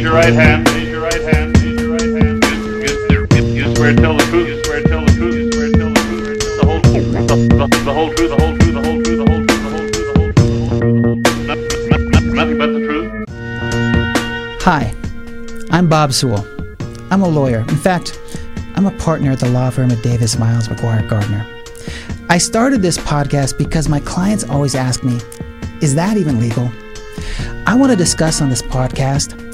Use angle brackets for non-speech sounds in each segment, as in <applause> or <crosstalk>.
Raise your right hand. Raise your right hand. You, swear to tell the truth. You swear to tell the truth. You swear to tell the truth. The whole, truth. The whole truth. The whole truth. The whole truth. The whole truth. The whole truth. The whole truth. Nothing but the truth. Hi, I'm Bob Sewell. I'm a lawyer. In fact, I'm a partner at the law firm of Davis Miles McGuire Gardner. I started this podcast because my clients always ask me, is that even legal? I want to discuss on this podcast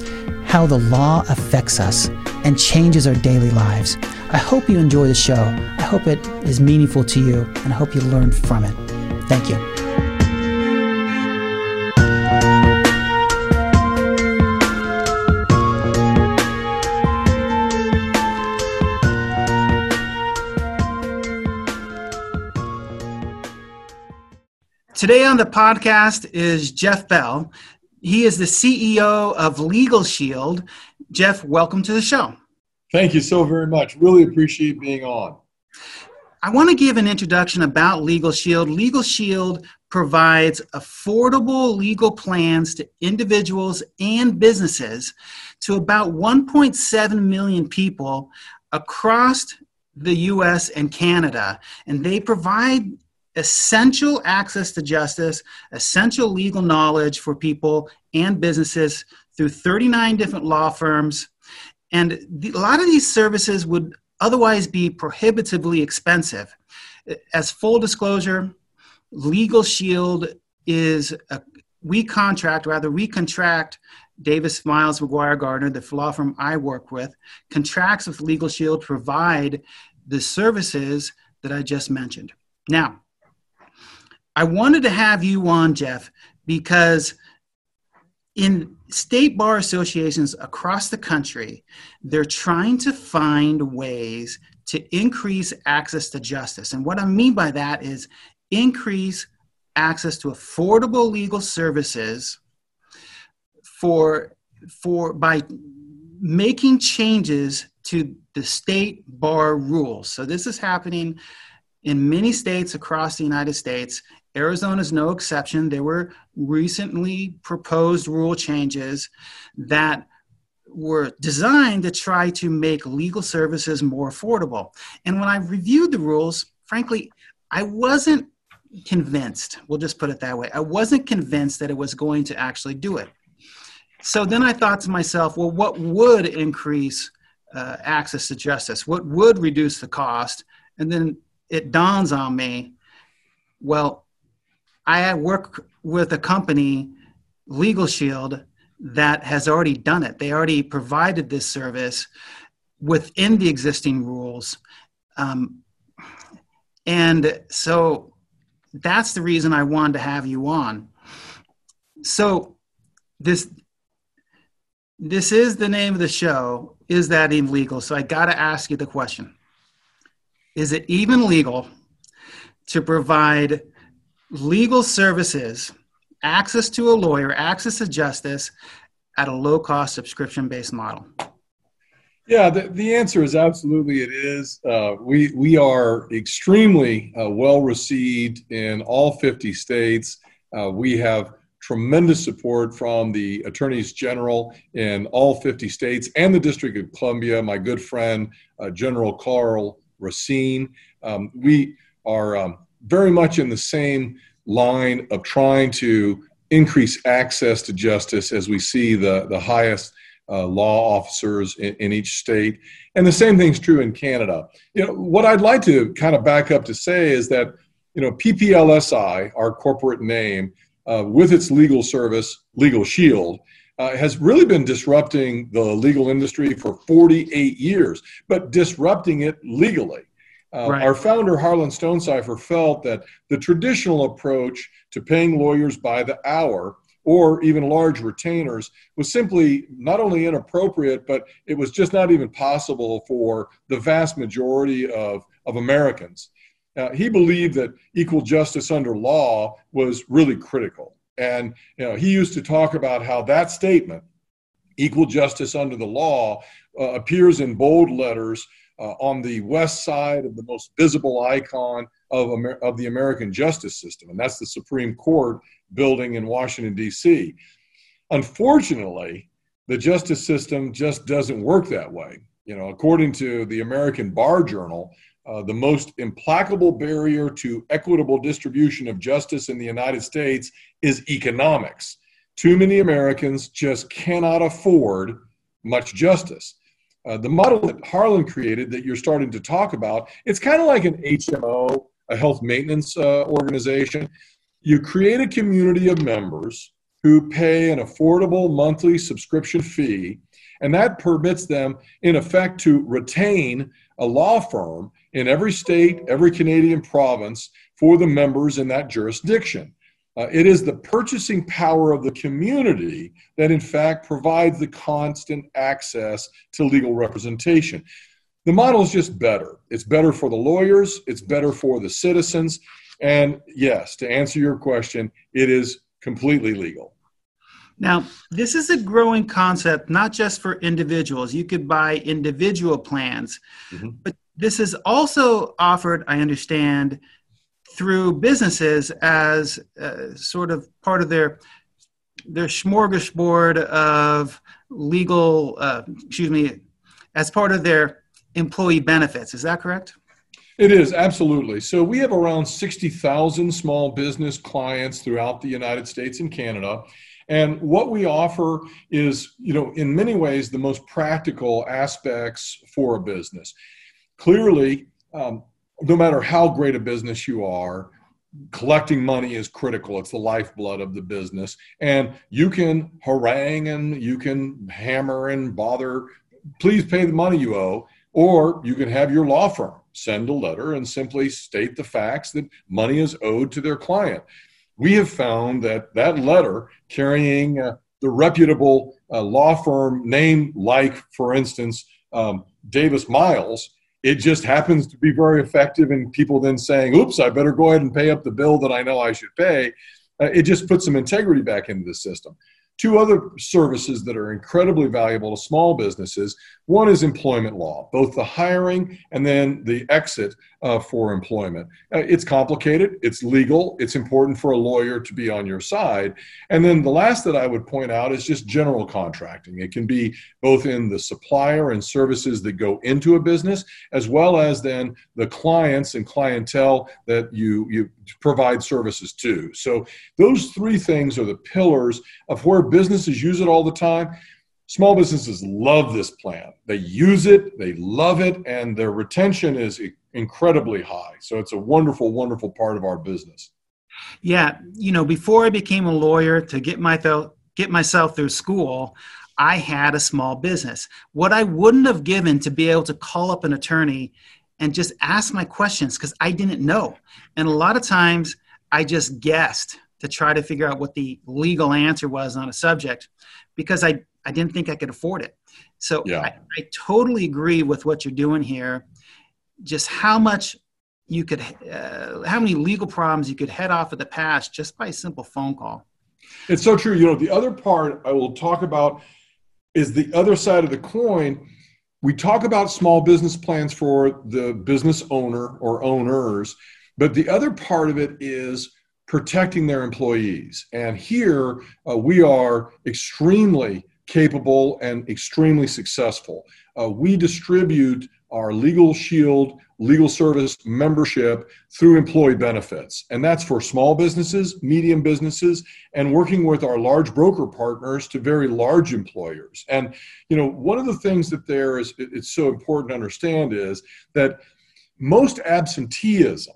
how the law affects us and changes our daily lives. I hope you enjoy the show. I hope it is meaningful to you, and I hope you learn from it. Thank you. Today on the podcast is Jeff Bell. He is the CEO of Legal Shield. Jeff, welcome to the show. Thank you so very much. Really appreciate being on. I want to give an introduction about Legal Shield. Legal Shield provides affordable legal plans to individuals and businesses to about 1.7 million people across the US and Canada. And they provide essential access to justice, essential legal knowledge for people and businesses through 39 different law firms. And the, a lot of these services would otherwise be prohibitively expensive. As full disclosure, Legal Shield is a, we contract, rather, we contract Davis Miles McGuire Gardner, the law firm I work with, contracts with Legal Shield to provide the services that I just mentioned. Now, I wanted to have you on, Jeff, because in state bar associations across the country, they're trying to find ways to increase access to justice. And what I mean by that is increase access to affordable legal services for, for by making changes to the state bar rules. So this is happening in many states across the United States, Arizona is no exception. There were recently proposed rule changes that were designed to try to make legal services more affordable. And when I reviewed the rules, frankly, I wasn't convinced. We'll just put it that way. I wasn't convinced that it was going to actually do it. So then I thought to myself, well, what would increase uh, access to justice? What would reduce the cost? And then it dawns on me, well, I work with a company, Legal Shield, that has already done it. They already provided this service within the existing rules. Um, and so that's the reason I wanted to have you on. So this this is the name of the show. Is that even legal? So I got to ask you the question. Is it even legal to provide legal services, access to a lawyer, access to justice at a low cost subscription based model? Yeah, the, the answer is absolutely it is. Uh, we, we are extremely uh, well received in all 50 states. Uh, we have tremendous support from the attorneys general in all 50 states and the District of Columbia, my good friend, uh, General Karl Racine. Um, we are um, very much in the same line of trying to increase access to justice as we see the, the highest uh, law officers in, in, each state. And the same thing's true in Canada. You know, what I'd like to kind of back up to say is that, you know, PPLSI, our corporate name, uh, with its legal service, Legal Shield, uh, has really been disrupting the legal industry for 48 years, but disrupting it legally. Uh, right. Our founder, Harlan Stonecipher, felt that the traditional approach to paying lawyers by the hour or even large retainers was simply not only inappropriate, but it was just not even possible for the vast majority of, of Americans. Uh, he believed that equal justice under law was really critical. And you know, he used to talk about how that statement, equal justice under the law, uh, appears in bold letters uh, on the west side of the most visible icon of, Amer- of the American justice system, and that's the Supreme Court building in Washington, D.C. Unfortunately, the justice system just doesn't work that way. You know, according to the American Bar Journal, uh, the most implacable barrier to equitable distribution of justice in the United States is economics. Too many Americans just cannot afford much justice. Uh, the model that Harlan created that you're starting to talk about, it's kind of like an HMO, a health maintenance uh, organization. You create a community of members who pay an affordable monthly subscription fee, and that permits them, in effect, to retain a law firm in every state, every Canadian province for the members in that jurisdiction. Uh, it is the purchasing power of the community that, in fact, provides the constant access to legal representation. The model is just better. It's better for the lawyers, it's better for the citizens. And yes, to answer your question, it is completely legal. Now, this is a growing concept, not just for individuals. You could buy individual plans, mm-hmm. but this is also offered, I understand, through businesses as uh, sort of part of their their smorgasbord of legal, uh, excuse me, as part of their employee benefits. Is that correct? It is, absolutely. So we have around 60,000 small business clients throughout the United States and Canada. And what we offer is, you know, in many ways, the most practical aspects for a business. Clearly, um, no matter how great a business you are, collecting money is critical. It's the lifeblood of the business. And you can harangue and you can hammer and bother, please pay the money you owe, or you can have your law firm send a letter and simply state the facts that money is owed to their client we have found that that letter carrying uh, the reputable uh, law firm name, like, for instance, um, Davis Miles, it just happens to be very effective in people then saying, oops, I better go ahead and pay up the bill that I know I should pay. Uh, it just puts some integrity back into the system. Two other services that are incredibly valuable to small businesses one is employment law, both the hiring and then the exit uh, for employment. Uh, it's complicated, it's legal, it's important for a lawyer to be on your side. And then the last that I would point out is just general contracting. It can be both in the supplier and services that go into a business, as well as then the clients and clientele that you, you provide services to. So those three things are the pillars of where businesses use it all the time small businesses love this plan. They use it, they love it, and their retention is incredibly high. So it's a wonderful, wonderful part of our business. Yeah, you know, before I became a lawyer to get my th- get myself through school, I had a small business. What I wouldn't have given to be able to call up an attorney and just ask my questions because I didn't know. And a lot of times I just guessed to try to figure out what the legal answer was on a subject because I I didn't think I could afford it. So yeah. I, I totally agree with what you're doing here. Just how much you could, uh, how many legal problems you could head off at the past just by a simple phone call. It's so true. You know, the other part I will talk about is the other side of the coin. We talk about small business plans for the business owner or owners, but the other part of it is protecting their employees. And here uh, we are extremely capable, and extremely successful. Uh, we distribute our Legal Shield legal service membership through employee benefits. And that's for small businesses, medium businesses, and working with our large broker partners to very large employers. And, you know, one of the things that there is, it's so important to understand is that most absenteeism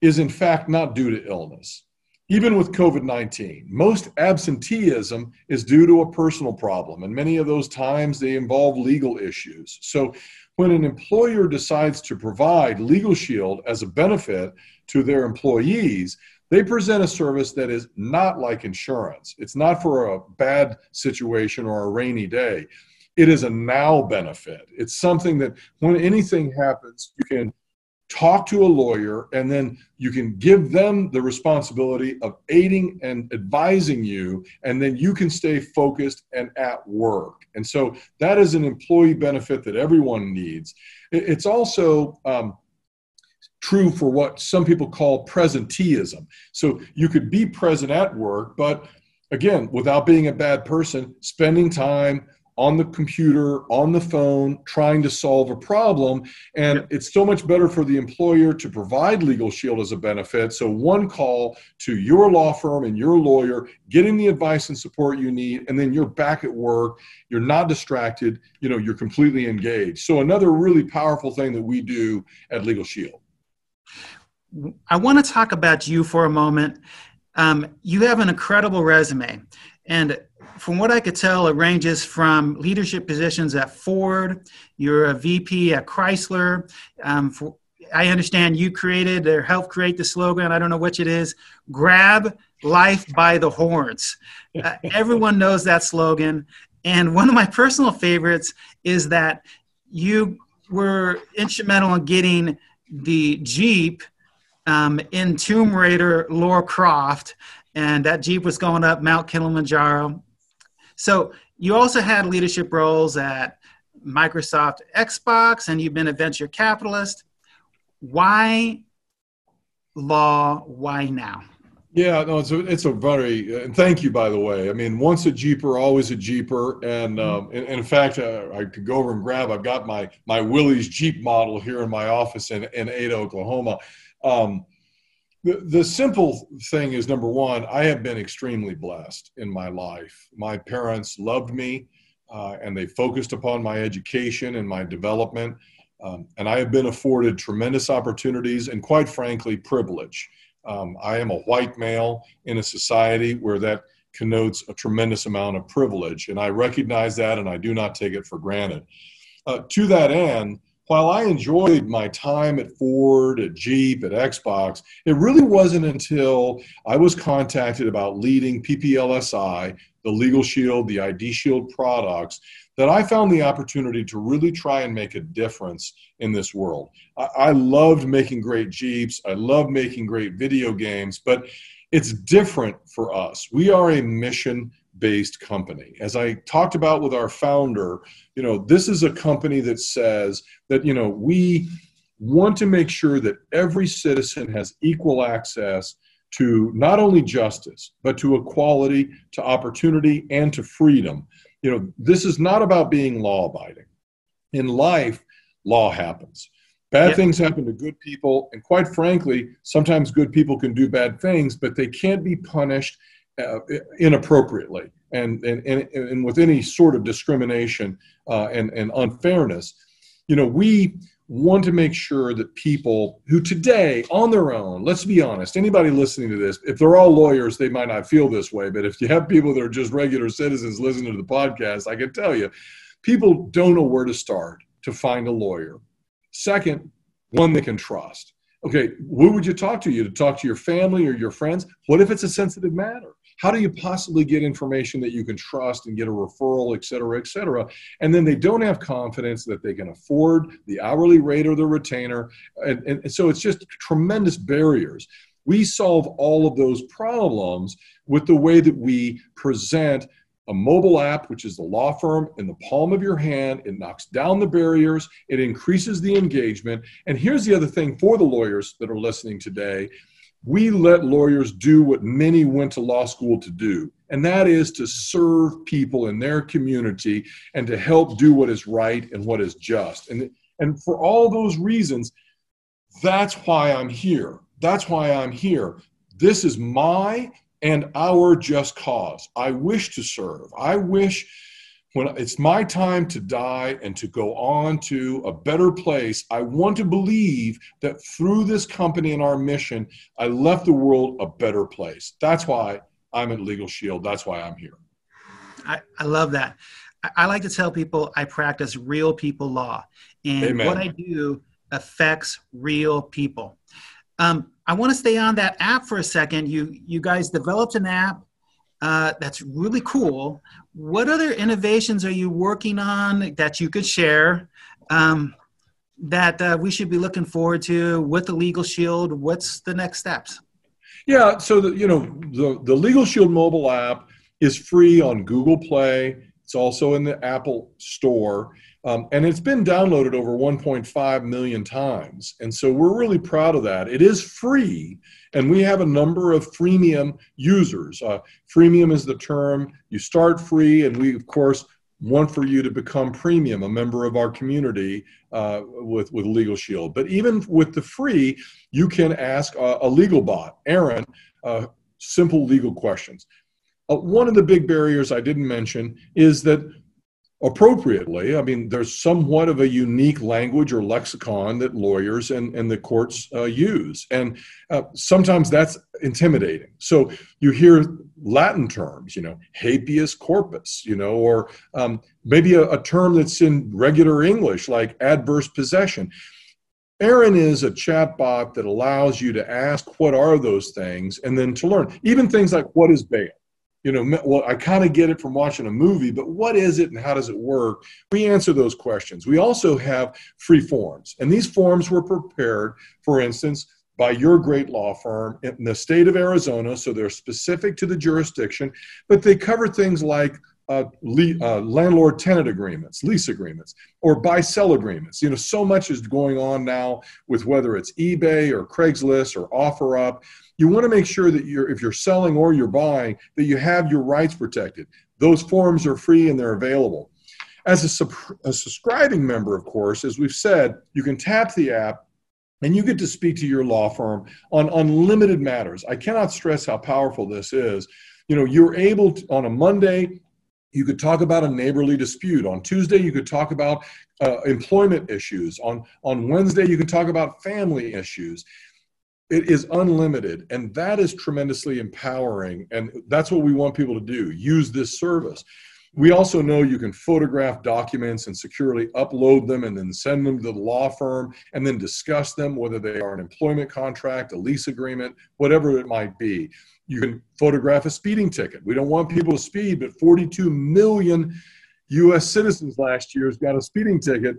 is in fact not due to illness even with COVID 19, most absenteeism is due to a personal problem, and many of those times they involve legal issues. So, when an employer decides to provide Legal Shield as a benefit to their employees, they present a service that is not like insurance. It's not for a bad situation or a rainy day. It is a now benefit. It's something that when anything happens, you can talk to a lawyer, and then you can give them the responsibility of aiding and advising you, and then you can stay focused and at work. And so that is an employee benefit that everyone needs. It's also um, true for what some people call presenteeism. So you could be present at work, but again, without being a bad person, spending time on the computer, on the phone, trying to solve a problem. And it's so much better for the employer to provide Legal Shield as a benefit. So, one call to your law firm and your lawyer, getting the advice and support you need, and then you're back at work. You're not distracted. You know, you're completely engaged. So, another really powerful thing that we do at Legal Shield. I want to talk about you for a moment. Um, you have an incredible resume. And from what I could tell, it ranges from leadership positions at Ford, you're a VP at Chrysler. Um, for, I understand you created or helped create the slogan, I don't know which it is grab life by the horns. Uh, <laughs> everyone knows that slogan. And one of my personal favorites is that you were instrumental in getting the Jeep um, in Tomb Raider Lara Croft, and that Jeep was going up Mount Kilimanjaro. So you also had leadership roles at Microsoft Xbox, and you've been a venture capitalist. Why law? Why now? Yeah, no, it's a, it's a very, and thank you, by the way. I mean, once a Jeeper, always a Jeeper. And, mm-hmm. um, and, and, in fact, uh, I could go over and grab, I've got my, my Willys Jeep model here in my office in, in Ada, Oklahoma. Um, the, simple thing is number one, I have been extremely blessed in my life. My parents loved me uh, and they focused upon my education and my development. Um, and I have been afforded tremendous opportunities and, quite frankly, privilege. Um, I am a white male in a society where that connotes a tremendous amount of privilege. And I recognize that and I do not take it for granted. Uh, to that end, while I enjoyed my time at Ford, at Jeep, at Xbox, it really wasn't until I was contacted about leading PPLSI, the Legal Shield, the ID Shield products, that I found the opportunity to really try and make a difference in this world. I, I loved making great Jeeps, I loved making great video games, but it's different for us. We are a mission based company. As I talked about with our founder, you know, this is a company that says that, you know, we want to make sure that every citizen has equal access to not only justice, but to equality, to opportunity, and to freedom. You know, this is not about being law abiding. In life, law happens. Bad yep. things happen to good people, and quite frankly, sometimes good people can do bad things, but they can't be punished uh, inappropriately and, and, and, and with any sort of discrimination uh, and, and unfairness. You know, we want to make sure that people who today, on their own, let's be honest, anybody listening to this, if they're all lawyers, they might not feel this way. But if you have people that are just regular citizens listening to the podcast, I can tell you, people don't know where to start to find a lawyer. Second, one they can trust. Okay, who would you talk to? You to talk to your family or your friends? What if it's a sensitive matter? How do you possibly get information that you can trust and get a referral, et cetera, et cetera? And then they don't have confidence that they can afford the hourly rate or the retainer. And, and, so it's just tremendous barriers. We solve all of those problems with the way that we present a mobile app, which is the law firm in the palm of your hand. It knocks down the barriers, it increases the engagement. And here's the other thing for the lawyers that are listening today we let lawyers do what many went to law school to do, and that is to serve people in their community and to help do what is right and what is just. And, and for all those reasons, that's why I'm here. That's why I'm here. This is my and our just cause. I wish to serve. I wish when it's my time to die and to go on to a better place, I want to believe that through this company and our mission, I left the world a better place. That's why I'm at Legal Shield. That's why I'm here. I, I love that. I, I like to tell people I practice real people law, and Amen. what I do affects real people. Um, I want to stay on that app for a second. You you guys developed an app uh, that's really cool. What other innovations are you working on that you could share um, that uh, we should be looking forward to with the Legal Shield? What's the next steps? Yeah, so the, you know the the Legal Shield mobile app is free on Google Play It's also in the Apple Store. Um, and it's been downloaded over 1.5 million times. And so we're really proud of that. It is free, and we have a number of freemium users. Uh, freemium is the term. You start free, and we, of course, want for you to become premium, a member of our community uh, with, with Legal Shield. But even with the free, you can ask a, a legal bot, Aaron, uh, simple legal questions. Uh, one of the big barriers I didn't mention is that appropriately. I mean, there's somewhat of a unique language or lexicon that lawyers and, and the courts uh, use. And uh, sometimes that's intimidating. So you hear Latin terms, you know, habeas corpus, you know, or um, maybe a, a term that's in regular English like adverse possession. Aaron is a chatbot that allows you to ask what are those things and then to learn. Even things like what is bail? You know, well, I kind of get it from watching a movie, but what is it and how does it work? We answer those questions. We also have free forms, and these forms were prepared, for instance, by your great law firm in the state of Arizona, so they're specific to the jurisdiction, but they cover things like uh, le- uh, landlord tenant agreements, lease agreements, or buy sell agreements. You know, so much is going on now with whether it's eBay or Craigslist or OfferUp. You want to make sure that you're if you're selling or you're buying that you have your rights protected. Those forms are free and they're available. As a, a subscribing member of course as we've said you can tap the app and you get to speak to your law firm on unlimited matters. I cannot stress how powerful this is. You know you're able to on a monday you could talk about a neighborly dispute. On tuesday you could talk about uh, employment issues. On on wednesday you can talk about family issues. It is unlimited and that is tremendously empowering and that's what we want people to do use this service we also know you can photograph documents and securely upload them and then send them to the law firm and then discuss them whether they are an employment contract a lease agreement whatever it might be you can photograph a speeding ticket we don't want people to speed but 42 million us citizens last year has got a speeding ticket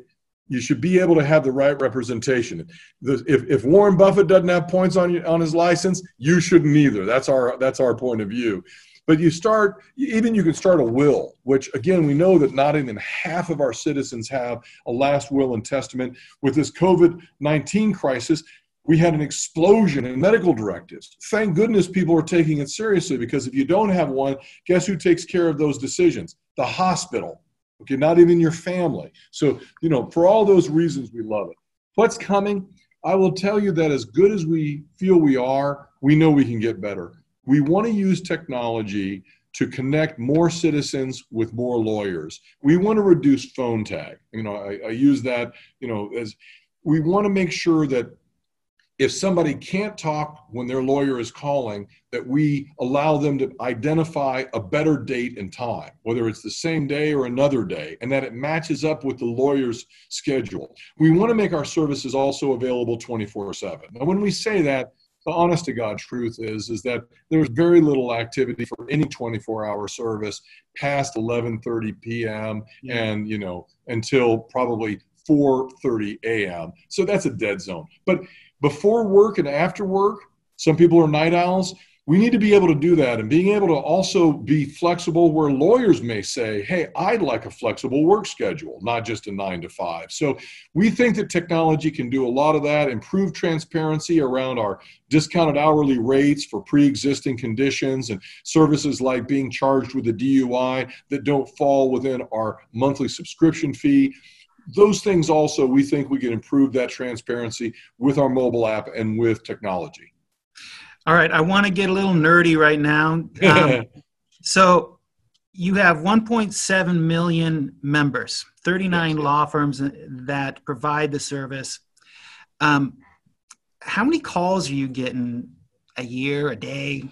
you should be able to have the right representation. If, if Warren Buffett doesn't have points on on his license, you shouldn't either. That's our that's our point of view. But you start even you can start a will, which again we know that not even half of our citizens have a last will and testament. With this COVID nineteen crisis, we had an explosion in medical directives. Thank goodness people are taking it seriously because if you don't have one, guess who takes care of those decisions? The hospital okay not even your family so you know for all those reasons we love it what's coming i will tell you that as good as we feel we are we know we can get better we want to use technology to connect more citizens with more lawyers we want to reduce phone tag you know I, I use that you know as we want to make sure that if somebody can't talk when their lawyer is calling, that we allow them to identify a better date and time, whether it's the same day or another day, and that it matches up with the lawyer's schedule. We want to make our services also available 24 7. Now, when we say that, the honest to God truth is is that there's very little activity for any 24 hour service past 11:30 p.m. Yeah. and you know until probably 4:30 a.m. So that's a dead zone. But before work and after work. Some people are night owls. We need to be able to do that and being able to also be flexible where lawyers may say, hey, I'd like a flexible work schedule, not just a nine to five. So we think that technology can do a lot of that, improve transparency around our discounted hourly rates for pre existing conditions and services like being charged with a DUI that don't fall within our monthly subscription fee those things also we think we can improve that transparency with our mobile app and with technology all right i want to get a little nerdy right now <laughs> um, so you have 1.7 million members 39 law firms that provide the service um, how many calls are you getting a year a day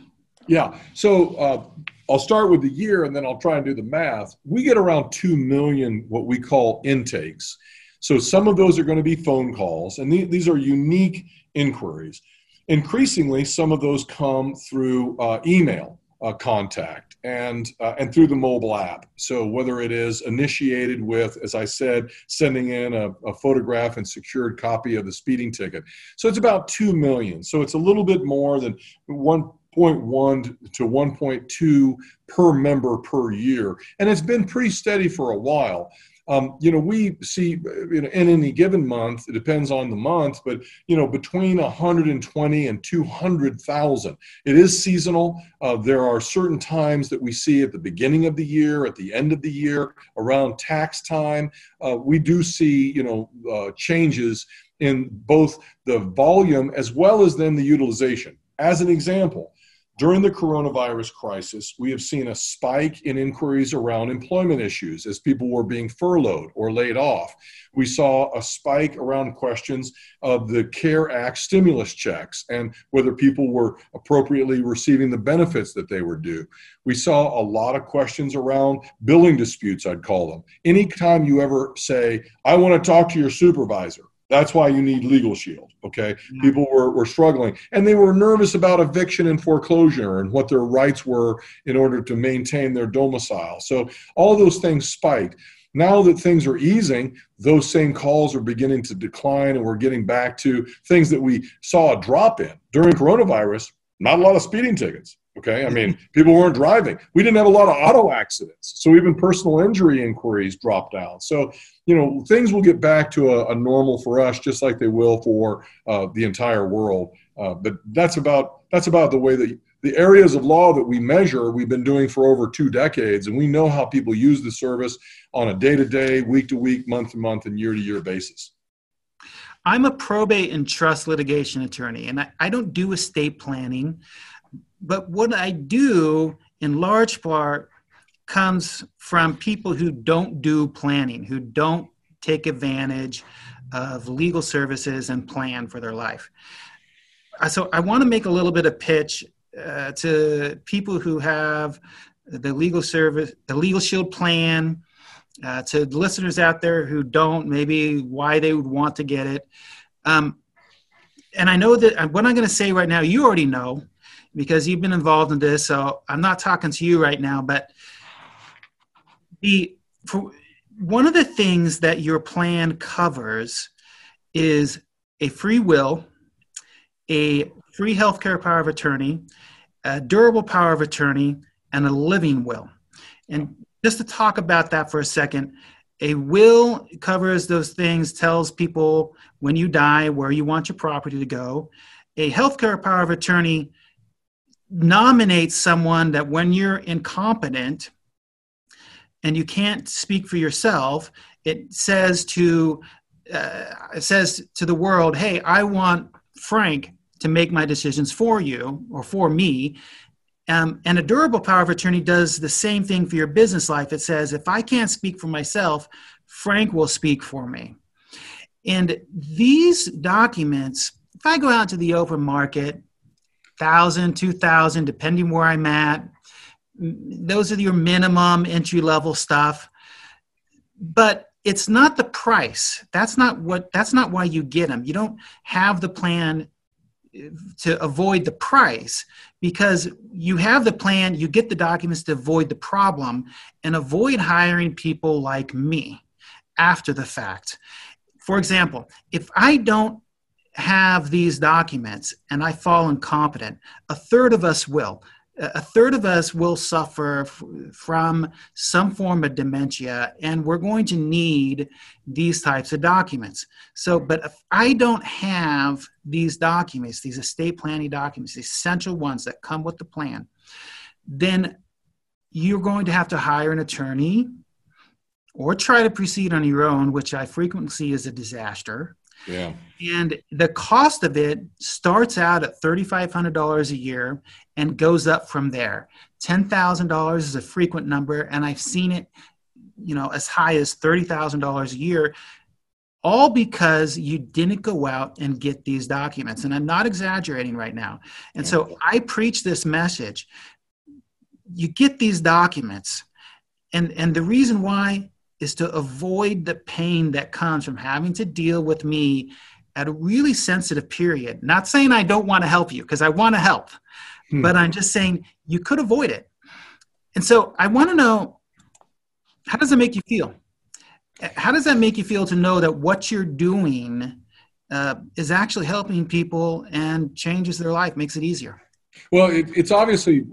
yeah so uh, I'll start with the year and then I'll try and do the math. We get around 2 million what we call intakes. So some of those are going to be phone calls, and these are unique inquiries. Increasingly, some of those come through uh, email uh, contact and uh, and through the mobile app. So whether it is initiated with, as I said, sending in a, a, photograph and secured copy of the speeding ticket. So it's about two million. So it's a little bit more than one 0.1 to 1.2 per member per year. And it's been pretty steady for a while. Um, you know, we see you know, in any given month, it depends on the month, but you know, between 120 and 200,000. It is seasonal. Uh, there are certain times that we see at the beginning of the year, at the end of the year, around tax time. Uh, we do see you know uh, changes in both the volume as well as then the utilization. As an example, during the coronavirus crisis, we have seen a spike in inquiries around employment issues as people were being furloughed or laid off. We saw a spike around questions of the CARE Act stimulus checks and whether people were appropriately receiving the benefits that they were due. We saw a lot of questions around billing disputes, I'd call them. Anytime you ever say, I want to talk to your supervisor, that's why you need Legal Shield. Okay. Yeah. People were, were struggling and they were nervous about eviction and foreclosure and what their rights were in order to maintain their domicile. So all those things spiked. Now that things are easing, those same calls are beginning to decline and we're getting back to things that we saw a drop in during coronavirus. Not a lot of speeding tickets. Okay. I mean, people weren't driving. We didn't have a lot of auto accidents. So even personal injury inquiries dropped down. So, you know, things will get back to a, a normal for us, just like they will for uh, the entire world. Uh, but that's about, that's about the way that the areas of law that we measure, we've been doing for over two decades. And we know how people use the service on a day to day, week to week, month to month, and year to year basis. I'm a probate and trust litigation attorney, and I, I don't do estate planning but what I do in large part comes from people who don't do planning, who don't take advantage of legal services and plan for their life. Uh, so I want to make a little bit of pitch uh, to people who have the legal service, the legal shield plan, uh, to listeners out there who don't, maybe why they would want to get it. Um, and I know that what I'm going to say right now, you already know, because you've been involved in this. So I'm not talking to you right now, but the for, one of the things that your plan covers is a free will, a free healthcare power of attorney, a durable power of attorney, and a living will. And just to talk about that for a second, a will covers those things, tells people when you die where you want your property to go. A healthcare power of attorney nominate someone that when you're incompetent and you can't speak for yourself, it says to uh, it says to the world, "Hey, I want Frank to make my decisions for you or for me." Um, and a durable power of attorney does the same thing for your business life. It says, if I can't speak for myself, Frank will speak for me. And these documents, if I go out to the open market thousand, two thousand, depending where I'm at. Those are your minimum entry level stuff. But it's not the price. That's not what. That's not why you get them. You don't have the plan to avoid the price because you have the plan, you get the documents to avoid the problem and avoid hiring people like me after the fact. For example, if I don't have these documents and I fall incompetent, a third of us will. A third of us will suffer f- from some form of dementia, and we're going to need these types of documents. So, but if I don't have these documents, these estate planning documents, the essential ones that come with the plan, then you're going to have to hire an attorney or try to proceed on your own, which I frequently see as a disaster yeah. And the cost of it starts out at $3,500 a year and goes up from there. $10,000 is a frequent number, and I've seen it, you know, as high as $30,000 a year, all because you didn't go out and get these documents. And I'm not exaggerating right now. And so I preach this message. You get these documents. And, and the reason why is to avoid the pain that comes from having to deal with me at a really sensitive period. Not saying I don't want to help you because I want to help, hmm. but I'm just saying you could avoid it. And so I want to know how does it make you feel? How does that make you feel to know that what you're doing uh, is actually helping people and changes their life, makes it easier? Well, it, it's obviously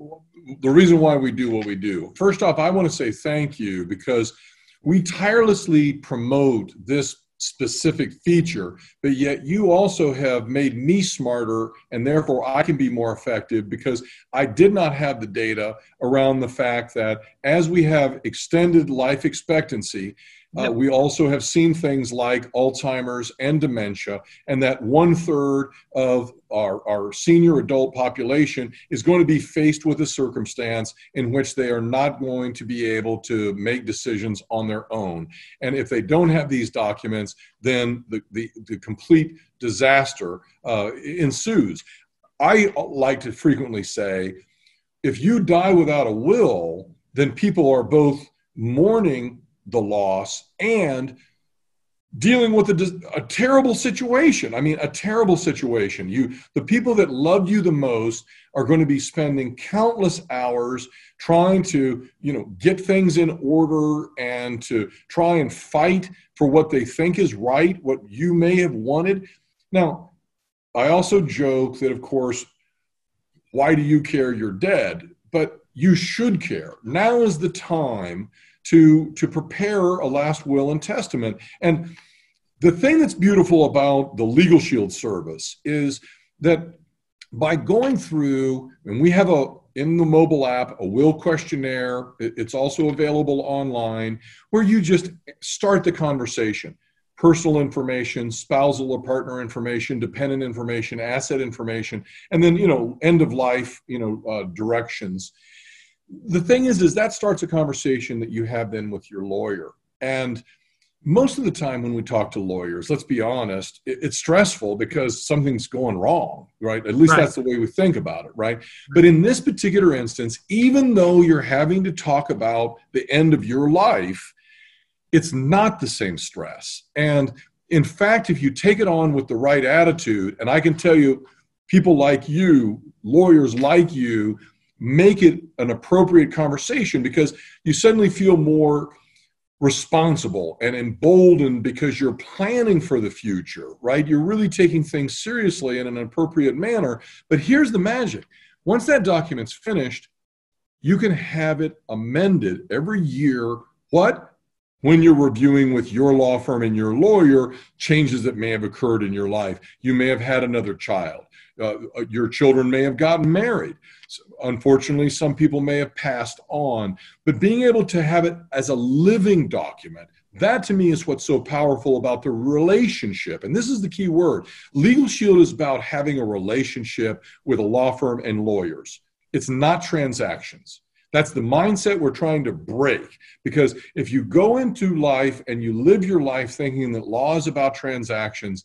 the reason why we do what we do. First off, I want to say thank you because we tirelessly promote this specific feature, but yet you also have made me smarter and therefore I can be more effective because I did not have the data around the fact that as we have extended life expectancy, uh, we also have seen things like Alzheimer's and dementia, and that one third of our, our senior adult population is going to be faced with a circumstance in which they are not going to be able to make decisions on their own. And if they don't have these documents, then the, the, the complete disaster uh, ensues. I like to frequently say if you die without a will, then people are both mourning the loss and dealing with a, a, terrible situation. I mean a terrible situation. You the people that loved you the most are going to be spending countless hours trying to you know get things in order and to try and fight for what they think is right what you may have wanted. Now i also joke that of course why do you care? You're dead. But you should care. Now is the time to to prepare a last will and testament. And the thing that's beautiful about the legal shield service is that by going through and we have a in the mobile app a will questionnaire. It's also available online where you just start the conversation. Personal information spousal or partner information dependent information asset information and then you know end of life you know uh, directions the thing is is that starts a conversation that you have then with your lawyer. And most of the time when we talk to lawyers let's be honest it, it's stressful because something's going wrong right? At least right. that's the way we think about it right? But in this particular instance even though you're having to talk about the end of your life it's not the same stress. And in fact if you take it on with the right attitude and i can tell you people like you lawyers like you make it an appropriate conversation because you suddenly feel more responsible and emboldened because you're planning for the future, right? You're really taking things seriously in an appropriate manner. But here's the magic once that document's finished, you can have it amended every year. What? When you're reviewing with your law firm and your lawyer changes that may have occurred in your life. You may have had another child. Uh, uh, your children may have gotten married. So unfortunately, some people may have passed on. But being able to have it as a living document, that to me is what's so powerful about the relationship. And this is the key word. Legal Shield is about having a relationship with a law firm and lawyers, it's not transactions. That's the mindset we're trying to break. Because if you go into life and you live your life thinking that law is about transactions,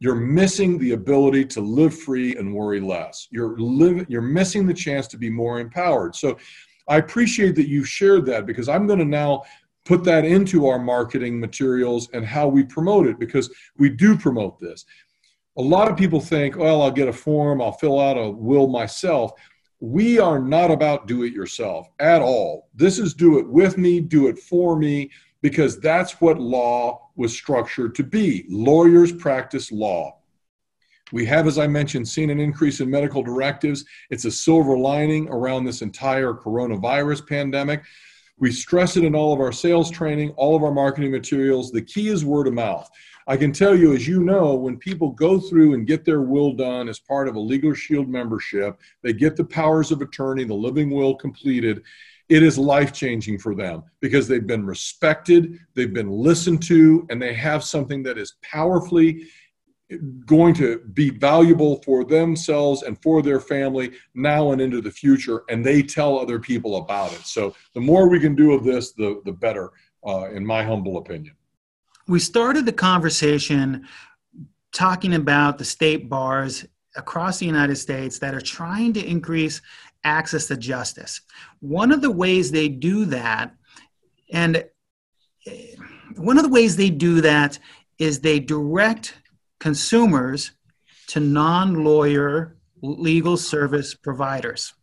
you're missing the ability to live free and worry less. You're living, you're missing the chance to be more empowered. So I appreciate that you've shared that because I'm going to now put that into our marketing materials and how we promote it because we do promote this. A lot of people think, well, I'll get a form, I'll fill out a will myself. We are not about do it yourself at all. This is do it with me, do it for me because that's what law was structured to be. Lawyers practice law. We have, as I mentioned, seen an increase in medical directives. It's a silver lining around this entire coronavirus pandemic. We stress it in all of our sales training, all of our marketing materials. The key is word of mouth. I can tell you, as you know, when people go through and get their will done as part of a Legal Shield membership, they get the powers of attorney, the living will completed, it is life changing for them because they've been respected, they've been listened to, and they have something that is powerfully going to be valuable for themselves and for their family now and into the future and they tell other people about it. So the more we can do of this the, the better uh, in my humble opinion we started the conversation talking about the state bars across the united states that are trying to increase access to justice. One of the ways they do that, and eh, one of the ways they do that is they direct consumers to non lawyer legal service providers.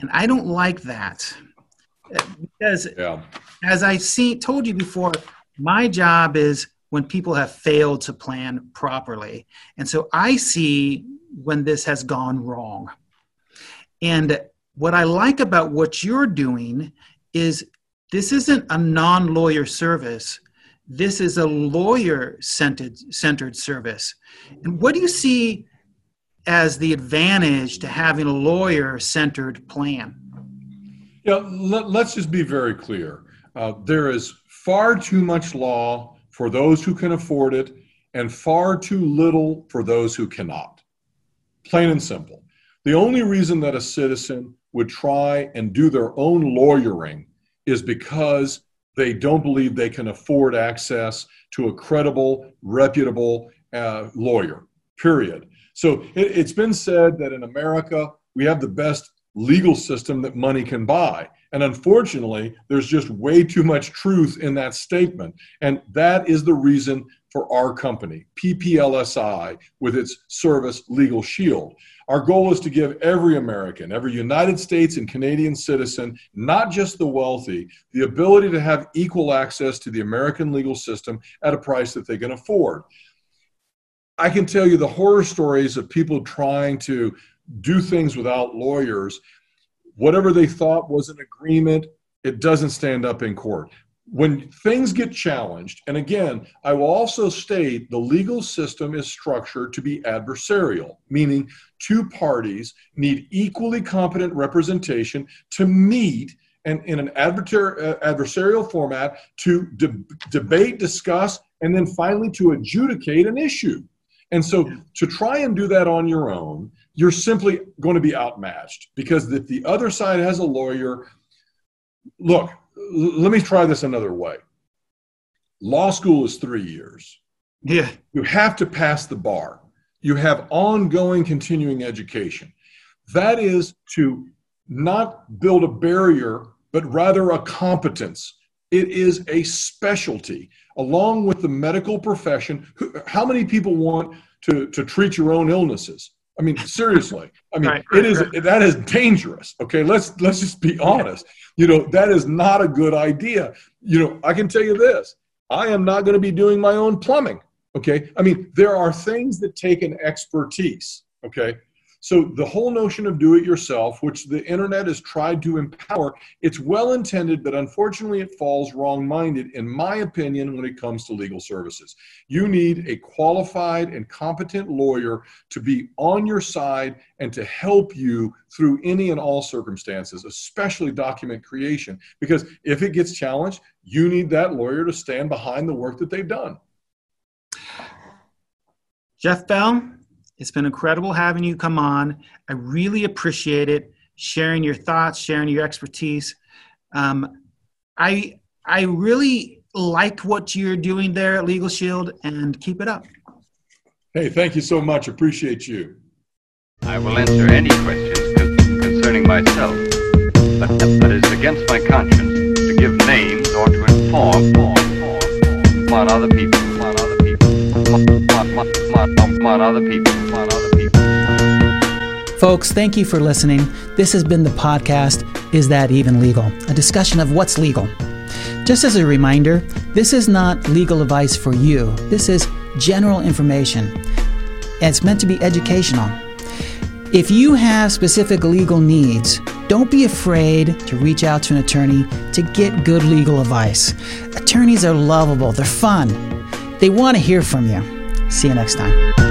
And I don't like that because, yeah. as I see, told you before, my job is when people have failed to plan properly. And so I see when this has gone wrong. And what I like about what you're doing is this isn't a non lawyer service. This is a lawyer centered, service. And what do you see as the advantage to having a lawyer centered plan? Yeah, let, us just be very clear. Uh, there is far too much law for those who can afford it and far too little for those who cannot. Plain and simple. The only reason that a citizen would try and do their own lawyering is because they don't believe they can afford access to a credible, reputable uh, lawyer, period. So it, it's been said that in America, we have the best legal system that money can buy. And unfortunately, there's just way too much truth in that statement. And that is the reason for our company, PPLSI, with its service Legal Shield. Our goal is to give every American, every United States and Canadian citizen, not just the wealthy, the ability to have equal access to the American legal system at a price that they can afford. I can tell you the horror stories of people trying to do things without lawyers. Whatever they thought was an agreement, it doesn't stand up in court when things get challenged, and again, I will also state the legal system is structured to be adversarial, meaning two parties need equally competent representation to meet and in an uh, adversarial format to de- debate, discuss, and then finally to adjudicate an issue. And so to try and do that on your own, you're simply going to be outmatched because if the other side has a lawyer, look, let me try this another way. Law school is three years. Yeah. You have to pass the bar. You have ongoing continuing education. That is to not build a barrier, but rather a competence. It is a specialty, along with the medical profession. How many people want to, to treat your own illnesses? I mean, seriously. I mean, right, it is right. that is dangerous. Okay, let's let's just be honest. You know, that is not a good idea. You know, I can tell you this: I am not going to be doing my own plumbing. Okay, I mean, there are things that take an expertise. Okay, so the whole notion of do it yourself, which the internet has tried to empower, it's well intended, but unfortunately it falls wrong minded, in my opinion, when it comes to legal services. You need a qualified and competent lawyer to be on your side and to help you through any and all circumstances, especially document creation. Because if it gets challenged, you need that lawyer to stand behind the work that they've done. Jeff Bell, it's been incredible having you come on. I really appreciate it, sharing your thoughts, sharing your expertise. Um, I I really like what you're doing there at Legal Shield, and keep it up. Hey, thank you so much. Appreciate you. I will answer any questions concerning myself, but, but it is against my conscience to give names or to inform, inform, inform other people other people, other people. Folks, thank you for listening. This has been the podcast, Is That Even Legal? A discussion of what's legal. Just as a reminder, this is not legal advice for you. This is general information. And it's meant to be educational. If you have specific legal needs, don't be afraid to reach out to an attorney to get good legal advice. Attorneys are lovable, they're fun, they want to hear from you. See you next time.